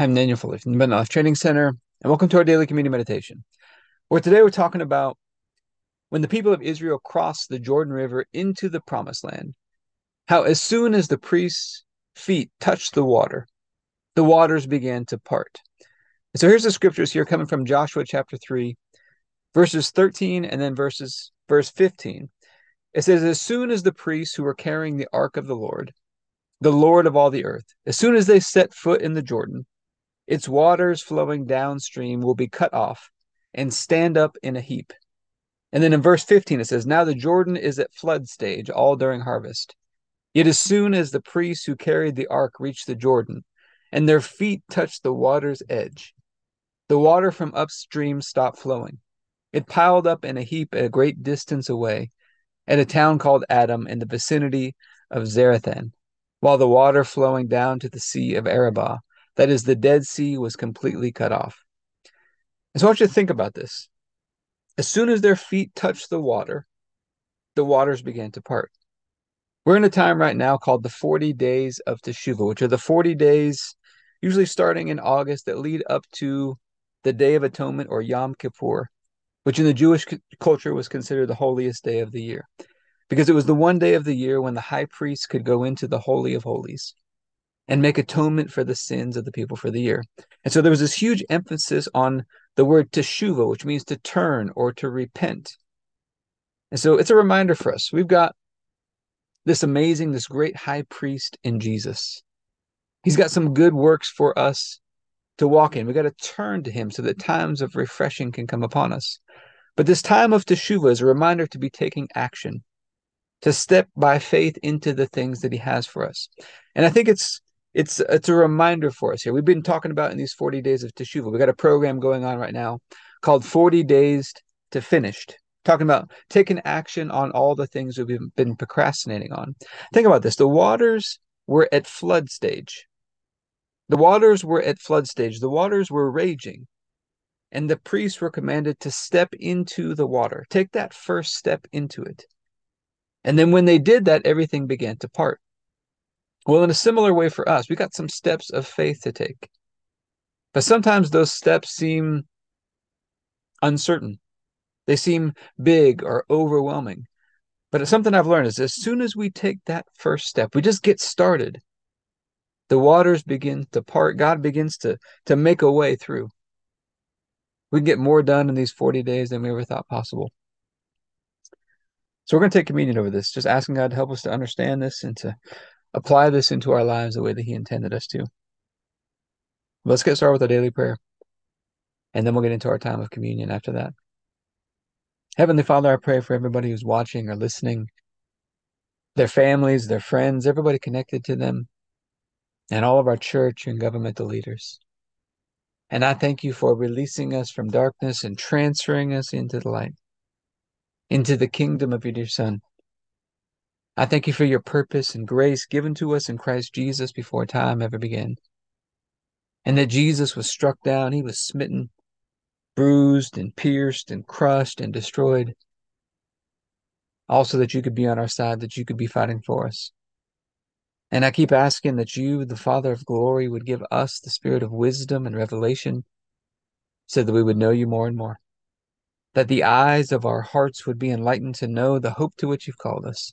I'm Daniel Foley from the Mental Training Center, and welcome to our daily communion meditation. Where today we're talking about when the people of Israel crossed the Jordan River into the Promised Land, how as soon as the priest's feet touched the water, the waters began to part. So here's the scriptures here coming from Joshua chapter 3, verses 13 and then verses verse 15. It says, As soon as the priests who were carrying the ark of the Lord, the Lord of all the earth, as soon as they set foot in the Jordan, its waters flowing downstream will be cut off and stand up in a heap. And then in verse 15, it says, Now the Jordan is at flood stage all during harvest. Yet as soon as the priests who carried the ark reached the Jordan, and their feet touched the water's edge, the water from upstream stopped flowing. It piled up in a heap at a great distance away, at a town called Adam in the vicinity of Zarethan, while the water flowing down to the sea of Arabah that is, the Dead Sea was completely cut off. And so I want you to think about this. As soon as their feet touched the water, the waters began to part. We're in a time right now called the 40 days of Teshuvah, which are the 40 days, usually starting in August, that lead up to the Day of Atonement or Yom Kippur, which in the Jewish culture was considered the holiest day of the year, because it was the one day of the year when the high priest could go into the Holy of Holies and make atonement for the sins of the people for the year. And so there was this huge emphasis on the word teshuva, which means to turn or to repent. And so it's a reminder for us. We've got this amazing, this great high priest in Jesus. He's got some good works for us to walk in. We got to turn to him so that times of refreshing can come upon us. But this time of teshuva is a reminder to be taking action, to step by faith into the things that he has for us. And I think it's it's it's a reminder for us here. We've been talking about in these 40 days of Teshuvah. We got a program going on right now called 40 Days to Finished, talking about taking action on all the things we've been procrastinating on. Think about this. The waters were at flood stage. The waters were at flood stage. The waters were raging. And the priests were commanded to step into the water, take that first step into it. And then when they did that, everything began to part. Well, in a similar way for us, we got some steps of faith to take. But sometimes those steps seem uncertain. They seem big or overwhelming. But it's something I've learned is as soon as we take that first step, we just get started, the waters begin to part. God begins to, to make a way through. We get more done in these 40 days than we ever thought possible. So we're going to take communion over this, just asking God to help us to understand this and to apply this into our lives the way that He intended us to. Let's get started with our daily prayer, and then we'll get into our time of communion after that. Heavenly Father, I pray for everybody who's watching or listening, their families, their friends, everybody connected to them, and all of our church and governmental leaders. And I thank you for releasing us from darkness and transferring us into the light, into the kingdom of your dear Son. I thank you for your purpose and grace given to us in Christ Jesus before time ever began. And that Jesus was struck down, he was smitten, bruised and pierced and crushed and destroyed. Also, that you could be on our side, that you could be fighting for us. And I keep asking that you, the Father of glory, would give us the spirit of wisdom and revelation so that we would know you more and more. That the eyes of our hearts would be enlightened to know the hope to which you've called us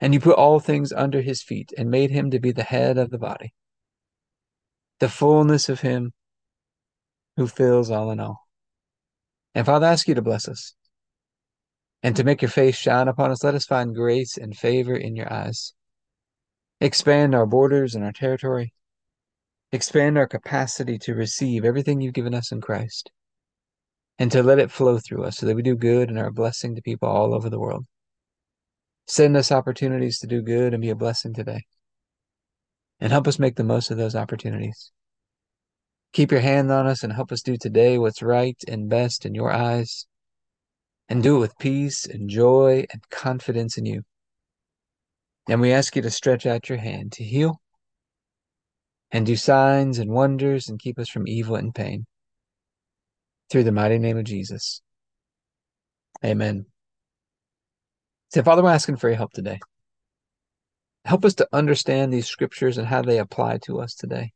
And you put all things under his feet and made him to be the head of the body, the fullness of him who fills all in all. And Father, I ask you to bless us and to make your face shine upon us. Let us find grace and favor in your eyes. Expand our borders and our territory. Expand our capacity to receive everything you've given us in Christ and to let it flow through us so that we do good and are a blessing to people all over the world. Send us opportunities to do good and be a blessing today. And help us make the most of those opportunities. Keep your hand on us and help us do today what's right and best in your eyes. And do it with peace and joy and confidence in you. And we ask you to stretch out your hand to heal and do signs and wonders and keep us from evil and pain. Through the mighty name of Jesus. Amen. So, Father, we're asking for your help today. Help us to understand these scriptures and how they apply to us today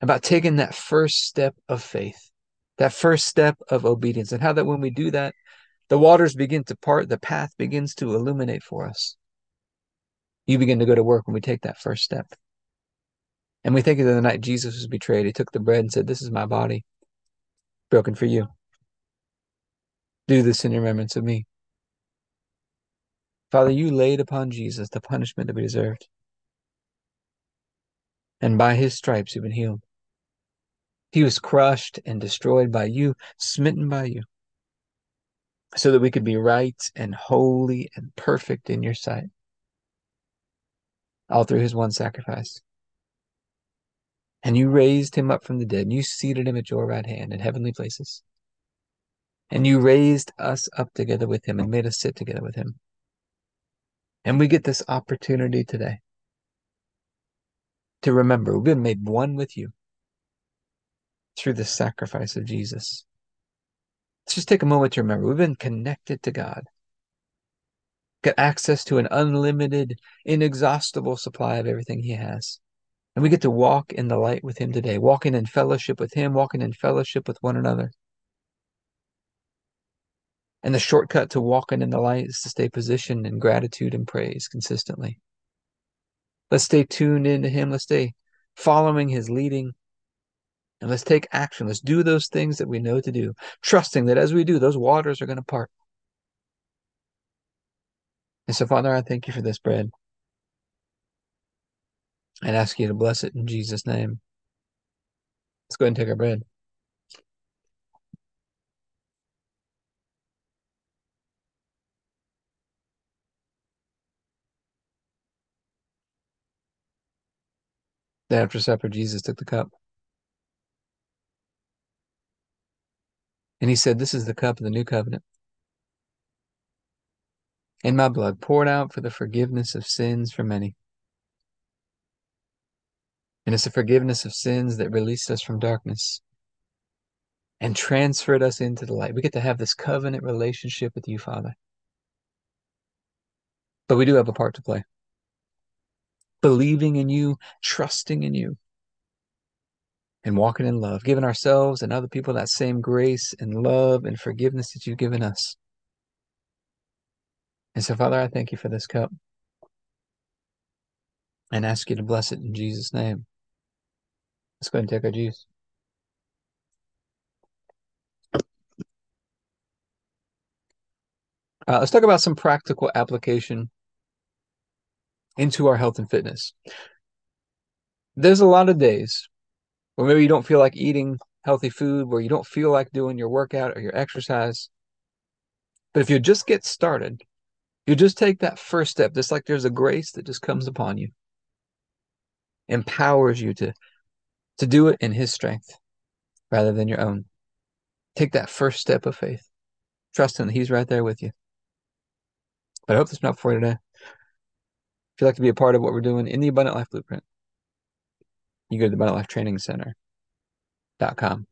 about taking that first step of faith, that first step of obedience, and how that when we do that, the waters begin to part, the path begins to illuminate for us. You begin to go to work when we take that first step. And we think of the night Jesus was betrayed. He took the bread and said, This is my body, broken for you. Do this in remembrance of me. Father, you laid upon Jesus the punishment that we deserved. And by his stripes we've been healed. He was crushed and destroyed by you, smitten by you, so that we could be right and holy and perfect in your sight. All through his one sacrifice. And you raised him up from the dead, and you seated him at your right hand in heavenly places. And you raised us up together with him and made us sit together with him. And we get this opportunity today to remember we've been made one with you through the sacrifice of Jesus. Let's just take a moment to remember we've been connected to God, got access to an unlimited, inexhaustible supply of everything He has. And we get to walk in the light with Him today, walking in fellowship with Him, walking in fellowship with one another. And the shortcut to walking in the light is to stay positioned in gratitude and praise consistently. Let's stay tuned into Him. Let's stay following His leading. And let's take action. Let's do those things that we know to do, trusting that as we do, those waters are going to part. And so, Father, I thank you for this bread and ask you to bless it in Jesus' name. Let's go ahead and take our bread. Then after supper, Jesus took the cup. And he said, This is the cup of the new covenant. In my blood, poured out for the forgiveness of sins for many. And it's the forgiveness of sins that released us from darkness and transferred us into the light. We get to have this covenant relationship with you, Father. But we do have a part to play. Believing in you, trusting in you, and walking in love, giving ourselves and other people that same grace and love and forgiveness that you've given us. And so, Father, I thank you for this cup and ask you to bless it in Jesus' name. Let's go and take our juice. Uh, let's talk about some practical application into our health and fitness. There's a lot of days where maybe you don't feel like eating healthy food, where you don't feel like doing your workout or your exercise. But if you just get started, you just take that first step, just like there's a grace that just comes upon you, empowers you to, to do it in His strength rather than your own. Take that first step of faith, trusting that He's right there with you. But I hope that's enough for you today. You'd like to be a part of what we're doing in the Abundant Life Blueprint, you go to the Abundant Life Training Center.com.